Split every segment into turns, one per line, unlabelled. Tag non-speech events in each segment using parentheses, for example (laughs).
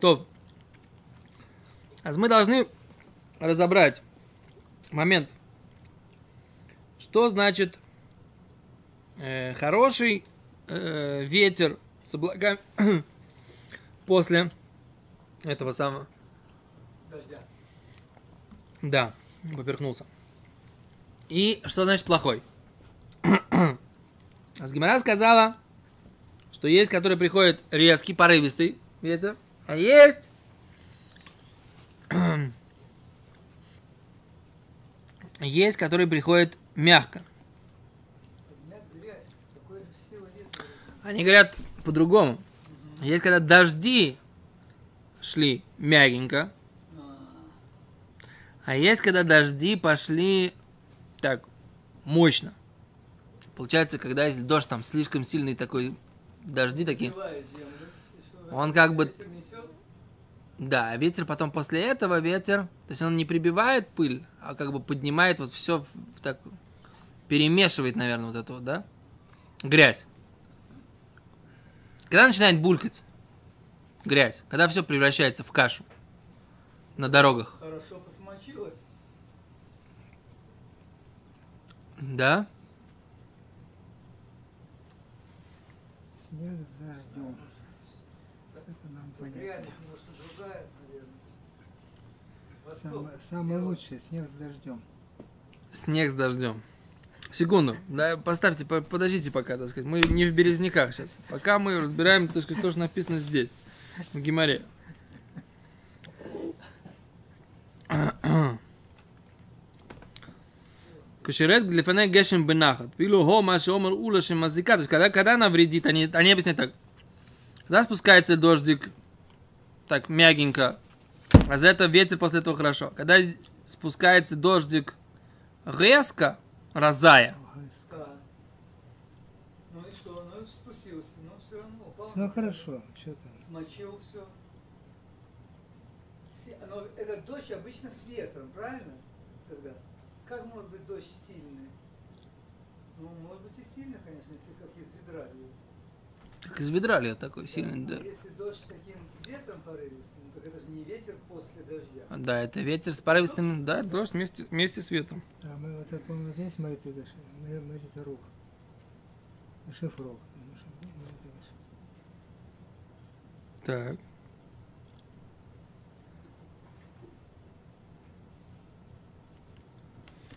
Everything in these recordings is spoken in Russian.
То. А мы должны разобрать момент, что значит э, хороший э, ветер с облаками (coughs) после этого самого.
Дождя.
Да, поперхнулся. И что значит плохой? (coughs) Асгимара сказала, что есть, который приходит резкий, порывистый ветер, есть есть, который приходит мягко. Они говорят по-другому. Есть, когда дожди шли мягенько, а есть, когда дожди пошли так мощно. Получается, когда если дождь там слишком сильный такой, дожди такие, Он как бы-
ветер несет,
да, ветер потом после этого ветер, то есть он не прибивает пыль, а как бы поднимает вот все так, перемешивает, наверное, вот это вот, да? Грязь. Когда начинает булькать грязь, когда все превращается в кашу на дорогах,
Хорошо посмочилось.
да?
Снег с дождем. Это нам понятно.
Восток.
Самое, лучшее снег с дождем.
Снег с дождем. Секунду, да, поставьте, по- подождите пока, так сказать. Мы не в Березняках сейчас. Пока мы разбираем, так сказать, то, что написано здесь, в Гимаре. Кашерет глифане гешем бенахат. Вилу хо маши омар ула мазика. То есть, когда, когда она вредит, они, они объясняют так. Когда спускается дождик так мягенько, а за это ветер после этого хорошо. Когда спускается дождик резко, разая,
А. Ну и что? Ну и спустился. Но все равно упал.
Ну хорошо, что там.
Смочил все. Но этот дождь обычно с ветром, правильно? Тогда. Как может быть дождь сильный? Ну, может быть и сильный, конечно, если как из ведра льет.
Как из ведра льет такой сильный.
Да.
Да.
А Если дождь таким ветром порывистым, так это же не ветер после дождя.
да, это ветер с порывистым, да, дождь вместе, вместе с ветром.
А мы вот так помню, вот есть Марит Игаш, Марит Рух. Шифров.
Так.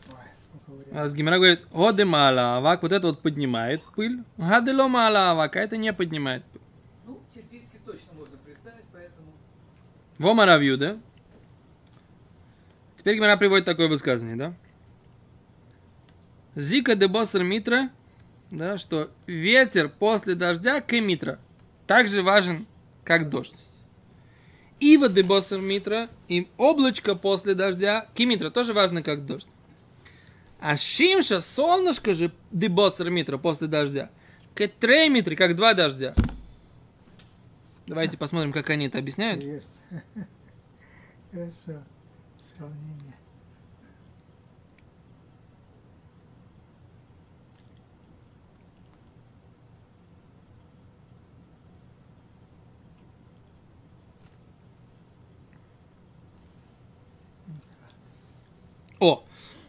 Сколько
А
вариантов.
С Гимера говорит, оды мала авак, вот это вот поднимает пыль, гадыло мала авак, а это не поднимает пыль.
Ну, теоретически точно можно представить, поэтому
Во маравью, да? Теперь Гимера приводит такое высказывание, да? Зика де босер митра, да, что ветер после дождя к митра также важен, как дождь. Ива де босер митра и облачко после дождя к митра тоже важно, как дождь. А шимша, солнышко же де босер митра после дождя, к трей митры, как два дождя. Давайте посмотрим, как они это объясняют.
Есть. (laughs) Хорошо. Сравнение.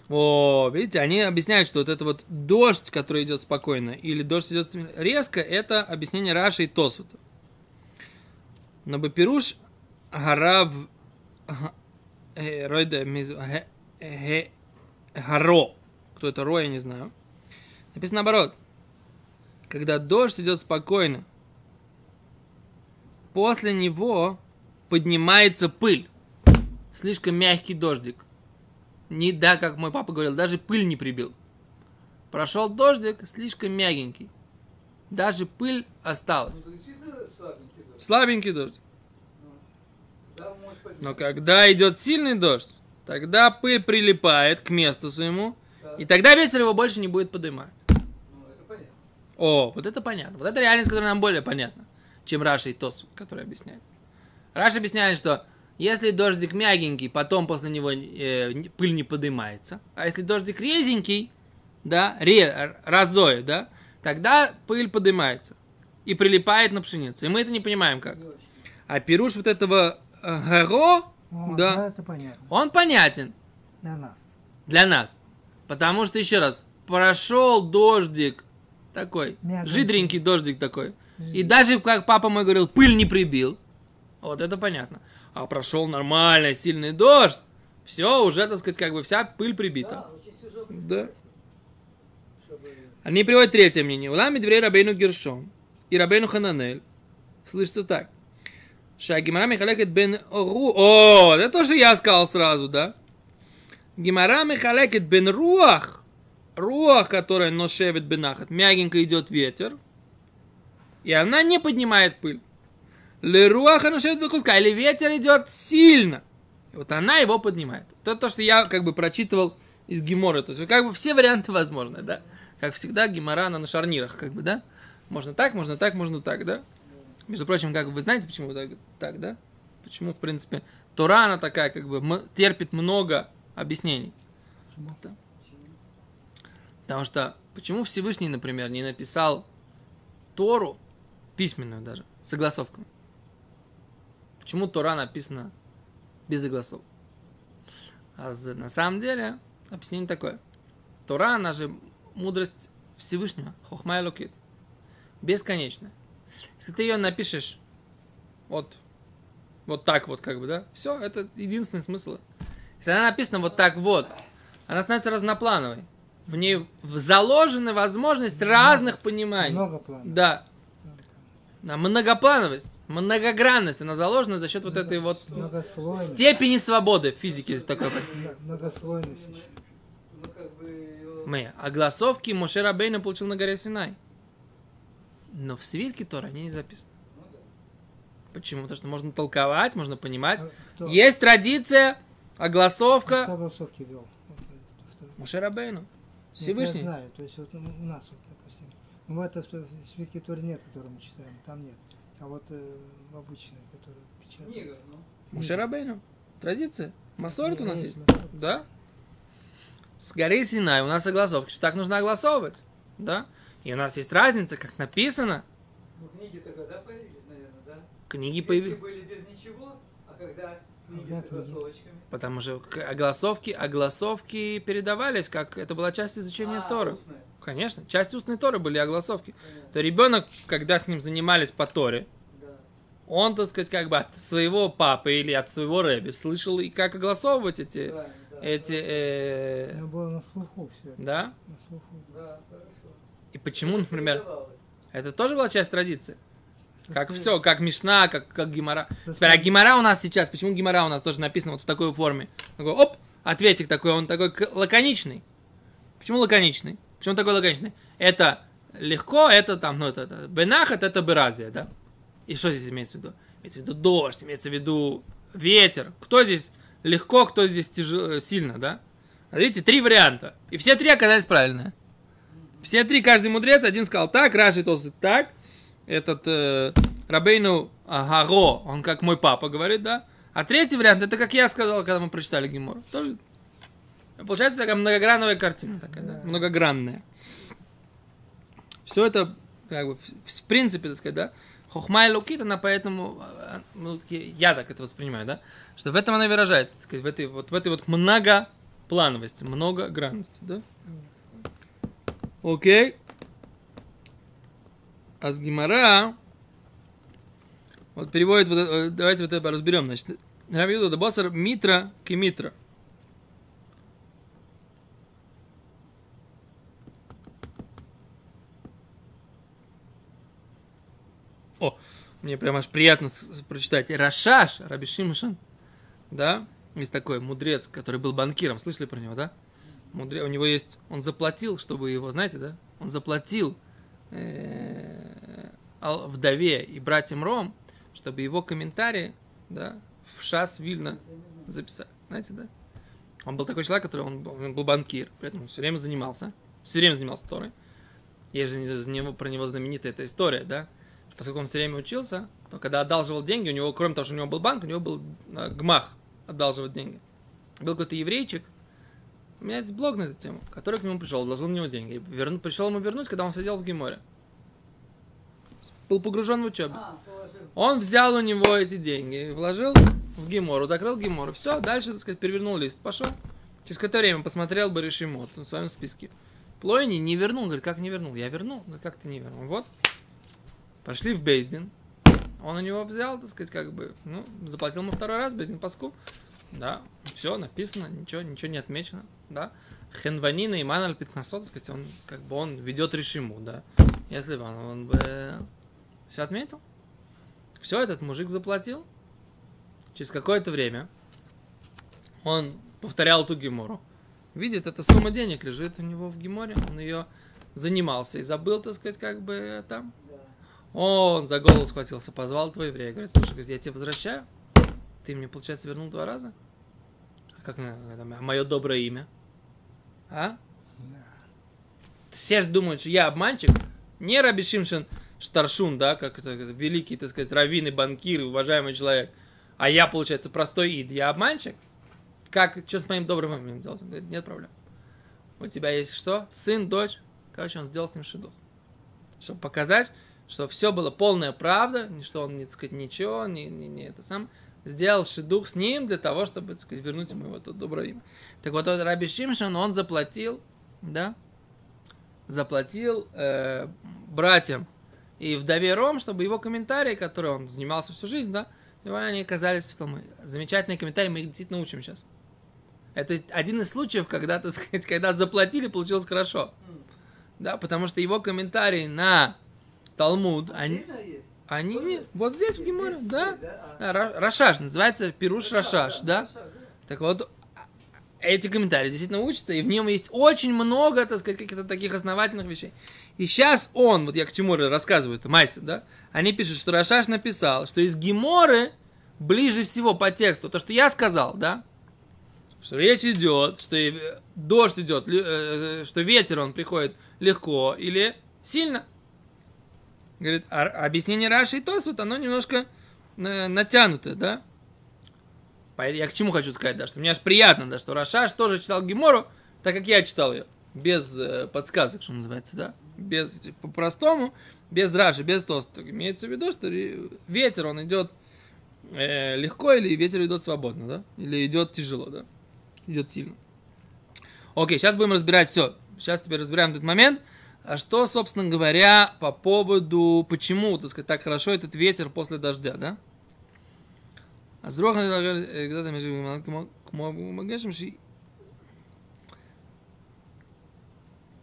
О, видите, они объясняют, что вот это вот дождь, который идет спокойно, или дождь идет резко, это объяснение Раши и Тосфота. Но Бапируш Гарав э, Ройда Харо. Кто это Ро, я не знаю. Написано наоборот. Когда дождь идет спокойно, после него поднимается пыль. Слишком мягкий дождик. Не да, как мой папа говорил, даже пыль не прибил. Прошел дождик, слишком мягенький. Даже пыль осталась.
ну, слабенький дождь. Поднять.
Но когда идет сильный дождь, тогда пыль прилипает к месту своему, и тогда ветер его больше не будет поднимать.
Ну.
О, вот это понятно. Вот это реальность, которая нам более понятна, чем Раши и Тос, который объясняет. Раши объясняет, что если дождик мягенький, потом после него э, пыль не поднимается, а если дождик резенький, да, ре, разой, да, тогда пыль поднимается и прилипает на пшеницу. И мы это не понимаем как. А пируш вот этого э, гаро,
О,
да,
это понятно.
он понятен
Для нас.
для нас. Потому что, еще раз, прошел дождик такой,
Мягонький.
жидренький дождик такой. И даже, как папа мой говорил, пыль не прибил. Вот это понятно. А прошел нормально, сильный дождь. Все, уже, так сказать, как бы вся пыль прибита.
Да.
Они приводят третье мнение. Улами дверей Рабейну Гершом и Рабейну Хананель. Слышится так. Шагимара Михалекет бен Ру... О, это то, что я сказал сразу, да? Гимара Михалекет бен Руах. Руах, которая ношевит бенахат. Мягенько идет ветер. И она не поднимает пыль. Леруаха ношевит бехуска. Или ветер идет сильно. И вот она его поднимает. Это то, что я как бы прочитывал из Гимора. То есть как бы все варианты возможны, да? Как всегда, Гимора она на шарнирах, как бы, да? Можно так, можно так, можно так, да? Между прочим, как бы вы знаете, почему так, так да? Почему, в принципе, Тора, она такая, как бы, терпит много объяснений. Потому что, почему Всевышний, например, не написал Тору, письменную даже, согласовками? Почему Тора написана без согласовок? А на самом деле, объяснение такое. Тора, она же мудрость Всевышнего, хохмай лукит, бесконечная. Если ты ее напишешь вот, вот так вот, как бы, да, все, это единственный смысл. Если она написана вот так вот, она становится разноплановой. В ней заложена возможность разных пониманий.
Много планов.
Да. На многоплановость, многогранность, она заложена за счет вот этой вот степени свободы в физике. понятие.
Многослойность еще.
Ну, как бы... его-
Мы. А голосовки Моше Рабейна получил на горе Синай. Но в свитке Тора они не записаны. Почему? Потому что можно толковать, можно понимать.
А Кто,
Есть традиция,
кто
огласовка
голосовки вел? Вот, э, кто?
Моше Рабейну.
Нет,
Всевышний.
Я знаю, то есть вот у нас вот, допустим. Ну, в это в свитке Торе нет, который мы читаем, там нет. А вот э, в обычной, которая
Книга,
печатается.
ну.
Традиция. Масорит у нас есть.
Масорет.
Да? С горы Синай у нас огласовки, что так нужно огласовывать. Да? И у нас есть разница, как написано.
Ну, книги тогда да, появились, наверное, да?
Книги
Свитки
появились.
были без ничего, а когда книги с
книги?
согласовочками.
Потому что огласовки, огласовки передавались, как это была часть изучения
А,
Торы.
устная.
Конечно, часть устной Торы были огласовки.
Понятно.
То ребенок, когда с ним занимались по Торе,
Да.
он, так сказать, как бы от своего папы или от своего рэби слышал и как огласовывать эти,
Правильно, да.
эти, э,
меня было на слуху все.
да?
На слуху.
Да, хорошо.
И почему, например, это тоже была часть традиции.
Со
Как все, как Мишна, как, как Гимара. Теперь, а Гимара у нас сейчас, почему Гимара у нас тоже написано вот в такой форме? Такой, оп, ответик такой, он такой лаконичный. Почему лаконичный? Почему такой лаконичный? Это легко, это там, ну, это, это бенахат, это беразия, да? И что здесь имеется в виду? Имеется в виду дождь, имеется в виду ветер. Кто здесь легко, кто здесь тяжело, сильно, да? Видите, три варианта. И все три оказались правильные. Все три, каждый мудрец, один сказал так, Раши толстый так, этот э, Рабейну Агаро, он как мой папа говорит, да? А третий вариант, это как я сказал, когда мы прочитали Гимор. Тоже Получается такая многогранная картина, такая, да? многогранная. Все это, как бы, в, принципе, так сказать, да, Хохма и Лукит, она поэтому, а, ну, я так это воспринимаю, да, что в этом она выражается, так сказать, в этой вот, в этой вот многоплановости, многогранности, да. Окей. А с Гимара, вот переводит, вот, э, давайте вот это разберем, значит, Рабиуда да Басар Митра Кемитра. О, мне прям аж приятно прочитать. Рашаш, Раби Шимшин, да, есть такой мудрец, который был банкиром, слышали про него, да? Мудре... У него есть, он заплатил, чтобы его, знаете, да? Он заплатил э, вдове и братьям Ром, чтобы его комментарии, да, в Шас Вильна записали. Знаете, да? Он был такой человек, который он, он был банкир, при этом он все время занимался, все время занимался Торой. Есть же про него знаменитая эта история, да? Поскольку он все время учился, то когда одалживал деньги, у него, кроме того, что у него был банк, у него был э, гмах одалживать деньги. Был какой-то еврейчик, у меня есть блог на эту тему, который к нему пришел, одолжил у него деньги. Верну, пришел ему вернуть, когда он сидел в Геморе. Был погружен в учебу.
А.
Он взял у него эти деньги, вложил в Гемору, закрыл Гемору. Все, дальше, так сказать, перевернул лист, пошел. Через какое-то время посмотрел бы Решимот в своем списке. Плойни не вернул. Говорит, как не вернул? Я вернул. Говорит, как ты не вернул? Вот. Пошли в Бейздин. Он у него взял, так сказать, как бы, ну, заплатил ему второй раз, Бейздин паску. Да, все написано, ничего, ничего не отмечено, да. Хенванина и Маналь Питкнасот, так сказать, он как бы он ведет решиму, да. Если бы он, он бы все отметил. Все, этот мужик заплатил. Через какое-то время он повторял ту гемору. Видит, эта сумма денег лежит у него в геморе, он ее занимался и забыл, так сказать, как бы там.
Да.
Он за голову схватился, позвал твой еврея, говорит, слушай, я тебе возвращаю, ты мне, получается, вернул два раза? А как это мое доброе имя? А? Все же думают, что я обманщик. Не Раби Шимшин Штаршун, да, как это, великий, так сказать, раввин и банкир, уважаемый человек. А я, получается, простой ид. Я обманщик? Как, что с моим добрым именем делать? Он говорит, нет проблем. У тебя есть что? Сын, дочь. Короче, он сделал с ним шидух. Чтобы показать, что все было полная правда, что он, не сказать, ничего, не, не, не это сам. Сделал шидух с ним для того, чтобы, так сказать, вернуть ему его то доброе имя. Так вот, этот Раби Шимшин, он заплатил, да, заплатил э, братьям и вдове Ром, чтобы его комментарии, которые он занимался всю жизнь, да, его они оказались в том. Замечательные комментарии, мы их действительно учим сейчас. Это один из случаев, когда, так сказать, (laughs) когда заплатили, получилось хорошо. Да, потому что его комментарии на Талмуд, они, они не, вот здесь в Гиморе, да, Ра- Рашаш, называется Пируш Рашаш, да? Так вот, эти комментарии действительно учатся, и в нем есть очень много, так сказать, каких-то таких основательных вещей. И сейчас он, вот я к чему рассказываю, это Майси, да? Они пишут, что Рашаш написал, что из Геморы ближе всего по тексту, то, что я сказал, да? Что речь идет, что э, дождь идет, э, э, что ветер он приходит легко или сильно. Говорит, а объяснение Раши и Тосфот, оно немножко э, натянутое, да? Я к чему хочу сказать, да, что мне аж приятно, да, что Рашаш тоже читал Гемору, так как я читал ее, без э, подсказок, что называется, да, без, по-простому, без Раши, без Тоста. Имеется в виду, что ветер, он идет э, легко или ветер идет свободно, да, или идет тяжело, да, идет сильно. Окей, сейчас будем разбирать все. Сейчас теперь разбираем этот момент. А что, собственно говоря, по поводу, почему, так сказать, так хорошо этот ветер после дождя, да? אז רוח נגדת המשק כמו, כמו גשם שהיא...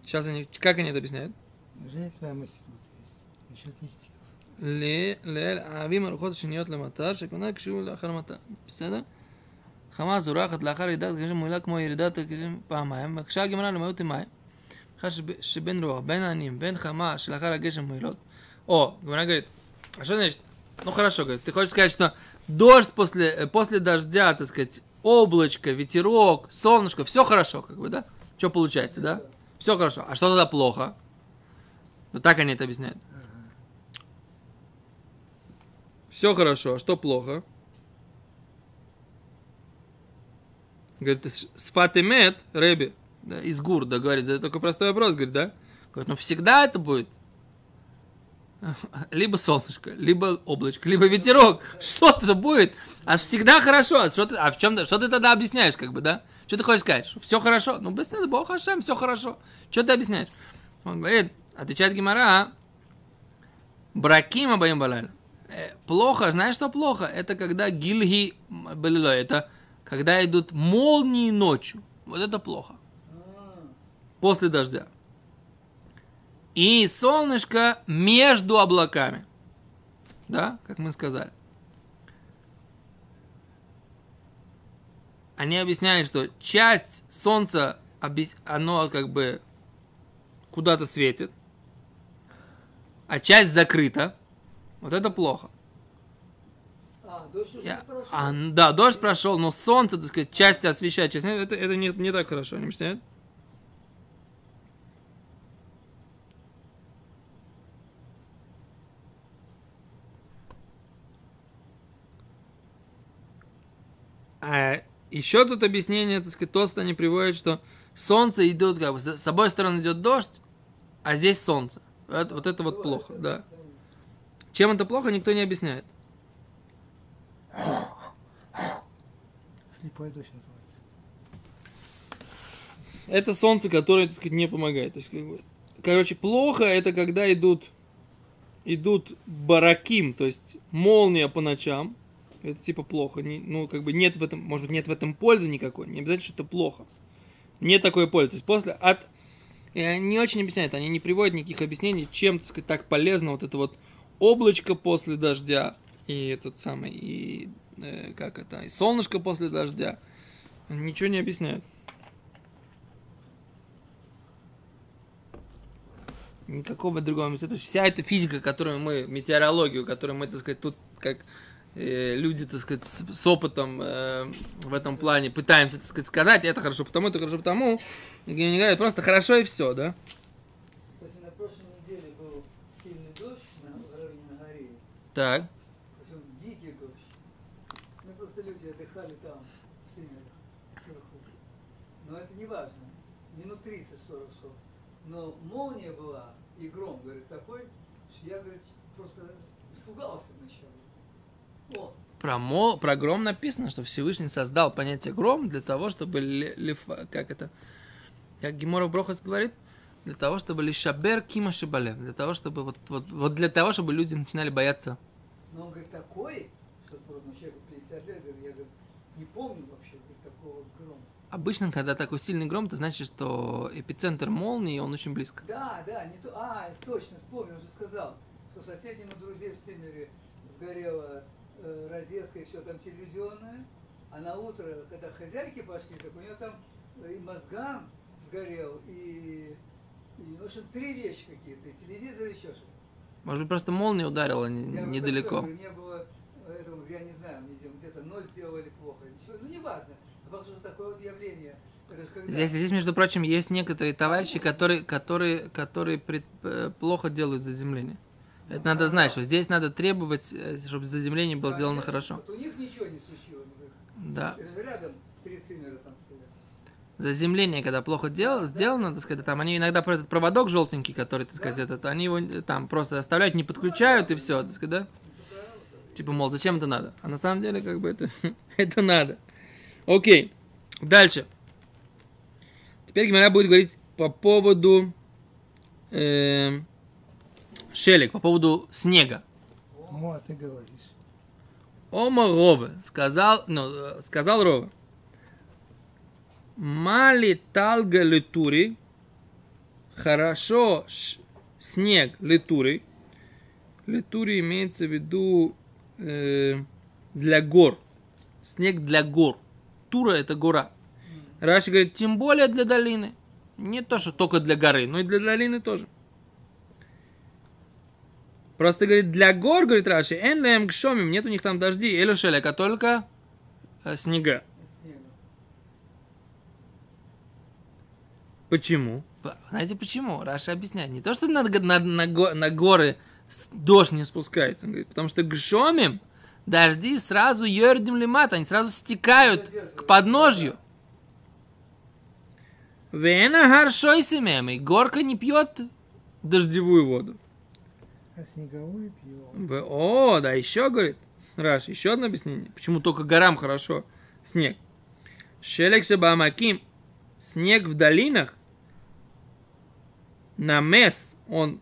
Сейчас они, как они это объясняют?
Неужели твоя мысль тут есть? Насчет не стихов.
ל- לאל אהבים הרוחות השניות למטר, שכונה כשהוא לאחר מטר. בסדר? חמה זורחת לאחר ירידת גשם מועילה כמו ירידת הגשם פעמיים, בקשה הגמרא למהות מים. шибен руа, бен аним, бен хама, шелахара гешем муилот. О, Гумара говорит, а что значит? Ну хорошо, говорит, ты хочешь сказать, что дождь после, после дождя, так сказать, облачко, ветерок, солнышко, все хорошо, как бы, да? Что получается, да? Все хорошо. А что тогда плохо? Ну так они это объясняют. Все хорошо, а что плохо? Говорит, с Фатимет, Рэби, да, из Гурда, говорит, это такой простой вопрос, говорит, да? Говорит, ну всегда это будет либо солнышко, либо облачко, либо ветерок. Что-то будет. А всегда хорошо. А, что ты, а в чем что ты тогда объясняешь, как бы, да? Что ты хочешь сказать? Все хорошо. Ну, быстро, Бог Хашем, все хорошо. Что ты объясняешь? Он говорит, отвечает Гимара, Бракима боим балайла. Э, Плохо, знаешь, что плохо? Это когда гильги это когда идут молнии ночью. Вот это плохо. После дождя. И солнышко между облаками. Да, как мы сказали. Они объясняют, что часть солнца, оно как бы куда-то светит, а часть закрыта. Вот это плохо.
а, дождь уже
Я-
прошел.
а, да, дождь прошел, но солнце, так сказать, часть освещает, часть нет. Это, это не, не так хорошо, они объясняют? А еще тут объяснение, так сказать, Тоста не приводит, что солнце идет, как бы, с обоих сторон идет дождь, а здесь солнце. Это, вот это вот плохо, да. Чем это плохо, никто не объясняет.
Слепая дождь называется.
Это солнце, которое, так сказать, не помогает. То есть, как бы, короче, плохо это когда идут, идут бараким, то есть молния по ночам, это типа плохо. Не- ну, как бы нет в этом, может быть, нет в этом пользы никакой. Не обязательно, что это плохо. Нет такой пользы. То есть после от не очень объясняют, они не приводят никаких объяснений, чем, так сказать, так полезно вот это вот облачко после дождя и этот самый, и э, как это, и солнышко после дождя. Ничего не объясняют. Никакого другого места. То есть вся эта физика, которую мы, метеорологию, которую мы, так сказать, тут как люди, так сказать, с, опытом э, в этом плане пытаемся, так сказать, сказать, это хорошо потому, это хорошо потому, и не говорят, просто хорошо и все, да?
Кстати, на прошлой неделе был сильный дождь на в районе Нагории.
Так.
Причем дикий дождь. Ну, просто люди отдыхали там, в вверху. Но это не важно. Минут 30-40 шел. Но молния была, и гром, говорит, такой, что я, говорит, просто испугался вначале.
Про, мол, про гром написано, что Всевышний создал понятие гром для того, чтобы лифа- как это, как Гемора Брохас говорит, для того, чтобы лишабер кима шибалев, для того, чтобы вот, вот, вот для того, чтобы люди начинали бояться.
но он, говорит, такой, что просто человеку 50 лет, я, говорит, не помню вообще говорит, такого грома.
Обычно, когда такой сильный гром, это значит, что эпицентр молнии, он очень близко.
Да, да, не то. А, точно, вспомнил, уже сказал, что соседнему друзей в Циммере сгорела э, розетка и все там телевизионная, а на утро, когда хозяйки пошли, так у нее там э, и мозган сгорел, и, и, в общем, три вещи какие-то, и телевизор, еще что-то.
Может быть, просто молния ударила не-
Я говорю,
недалеко.
«Хорошо, Не было этого, я не знаю, где-то ноль сделали плохо, ничего, ну не важно. Факт, что такое вот явление. Когда-
Здесь, здесь, между прочим, есть некоторые товарищи, которые, которые, которые пред- э, плохо делают заземление. Это надо знать, что здесь надо требовать, э, чтобы заземление было сделано хорошо.
Вот у них ничего не случилось.
Да.
Рядом три циммера там стоят.
Заземление, когда плохо дел, сделано, так сказать, там они иногда про этот проводок желтенький, который, так сказать, этот, они его э, там просто оставляют, не подключают и все, так сказать, да? Типа, мол, зачем это надо? А на самом деле, как бы это, (laughs) это надо. Окей. Дальше. Теперь Гимара будет говорить по поводу эм, шелек, по поводу снега.
А ты говоришь.
Ома Рове, сказал, ну, э, сказал Рове. Мали талга литури, хорошо ш- снег литури. Литури имеется в виду э, для гор. Снег для гор. Тура это гора. Раши говорит, тем более для долины. Не то, что только для горы, но и для долины тоже. Просто, говорит, для гор, говорит Раши, эн лэм гшомим, нет у них там дожди, или шелек, а только э, снега. Почему? Знаете почему? Раша объясняет. Не то, что на, на, на, на горы дождь не спускается. Он говорит, потому что гшомим дожди сразу ердим лимат, они сразу стекают к подножью. Вена гаршой семем, и горка не пьет дождевую воду.
А снеговой пьем.
О, да, еще, говорит, Раш, еще одно объяснение. Почему только горам хорошо снег? Шелек шабамаким, снег в долинах, на мес он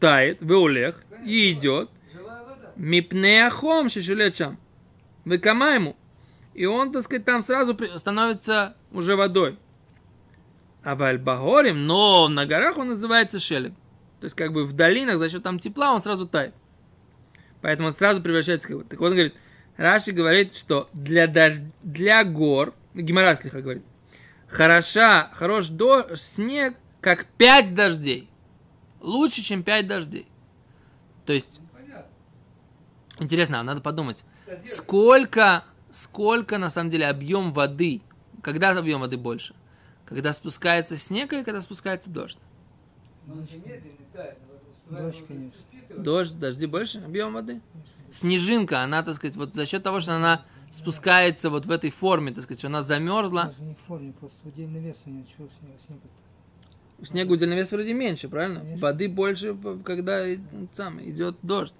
тает, в улех, и идет, мипнеахом шишулечам, выкамайму, и он, так сказать, там сразу становится уже водой. А в Альбагорим, но на горах он называется шелек. То есть, как бы в долинах за счет там тепла он сразу тает. Поэтому он сразу превращается в воду. Так он говорит, Раши говорит, что для, дож... для гор, Гимараслиха говорит, хороша, хорош до... снег, как пять дождей. Лучше, чем пять дождей. То есть,
Понятно.
интересно, а надо подумать,
Задержка.
сколько, сколько на самом деле объем воды, когда объем воды больше? Когда спускается снег или когда спускается дождь?
Дождь,
он
конечно.
Дождь, дожди больше объем воды? Снежинка, она, так сказать, вот за счет того, что она спускается вот в этой форме, так сказать, что она замерзла,
Даже не в форме, просто удельный вес у него, чего снега, снега
у снега удельный вес вроде меньше, правильно?
Конечно.
Воды больше, когда сам идет дождь.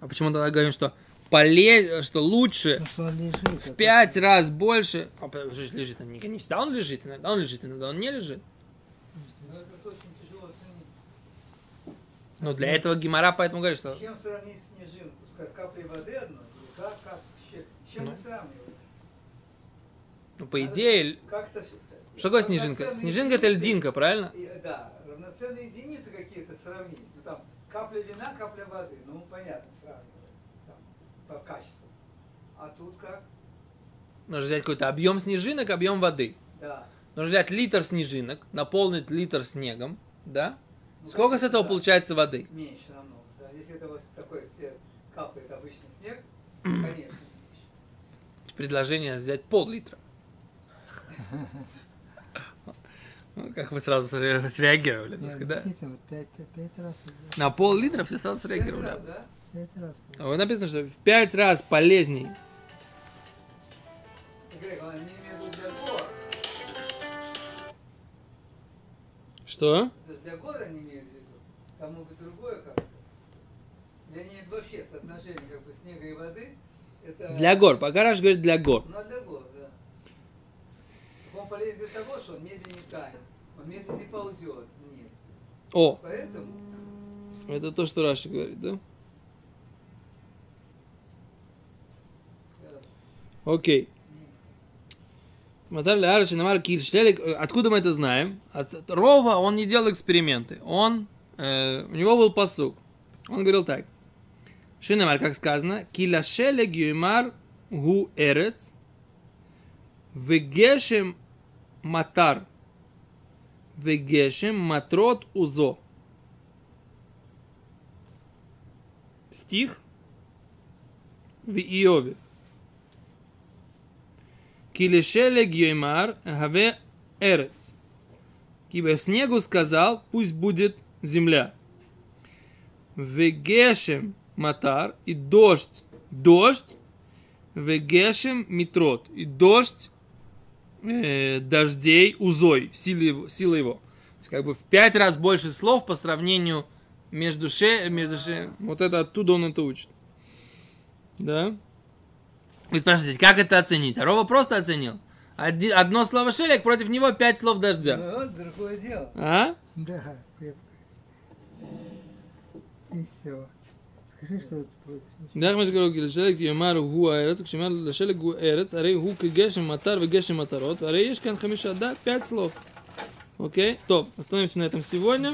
А почему тогда говорим, что поле... что лучше
Ну, что лежит.
в пять раз больше... А, лежит, он не, не всегда он лежит, иногда он лежит, иногда он не лежит.
Но это очень тяжело оценить.
Но для этого Гимара поэтому говорит, что...
Чем сравнить снежинку? С каплей воды одной? Как, как, чем
Ну.
мы сравниваем?
Ну, по идее,
Как-то...
что такое снежинка? Снежинка это льдинка, правильно?
И, Да, равноценные единицы какие-то сравнить. Ну там капля вина, капля воды. Ну понятно, сравнивать. Там, по качеству. А тут как?
Нужно взять какой-то объем снежинок, объем воды.
Да.
Нужно взять литр снежинок, наполнить литр снегом, да? Сколько с этого получается воды?
Меньше намного. Да. Если это вот такой снег, капает обычный снег, (clears throat) конечно, меньше.
Предложение взять пол-литра. Ну, Как вы сразу сре- среагировали, так сказать, да?
вот раз.
На пол-литра все сразу среагировали.
Первый раз, да?
Пять раз. было.
А вы написано, что в пять раз полезней. Что?
Для гор они имеют в виду. Быть другое как-то. Для них вообще соотношение как бы снега и воды. Это...
Для гор. Пока Раш говорит для гор.
Ну, для гор, да. Так Он полезен для того, что он медленнее тает. Он медленнее ползет вниз.
О,
Поэтому
это то, что Раши говорит, да, Окей. Откуда мы это знаем? От Рова он не делал эксперименты. Он, э, у него был посук. Он говорил так. Шинамар, как сказано, Килашелек Юймар Гу Эрец Вегешем Матар Вегешем Матрот Узо. Стих в Иове. Килишелег Йоймар Гаве Эрец. Кибо снегу сказал, пусть будет земля. Вегешем Матар и дождь. Дождь. Вегешем Митрот. И дождь э, дождей узой, силы его. Силы его. Как бы в пять раз больше слов по сравнению между ше, между ше. Вот это оттуда он это учит. Да? Вы спрашиваете, как это оценить? А Рова просто оценил. Оди, одно слово шелек, против него пять слов дождя.
Ну, вот другое дело.
А?
Да. И все. Скажи, что это
против. Дахмаш Гарогил Шелек Юмару Гу Аэрец, Кшимар Лешелек Гу Эрец, Арей Гу Кегешем Матар Вегешем Матарот, Арей Ешкан Хамиша, да, пять слов. Окей, топ, остановимся на этом сегодня.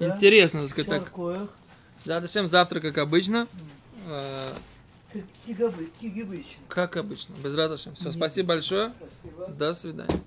Интересно, так сказать, так. Завтра, как обычно. Как обычно, без радости. Все, спасибо большое.
Спасибо.
До свидания.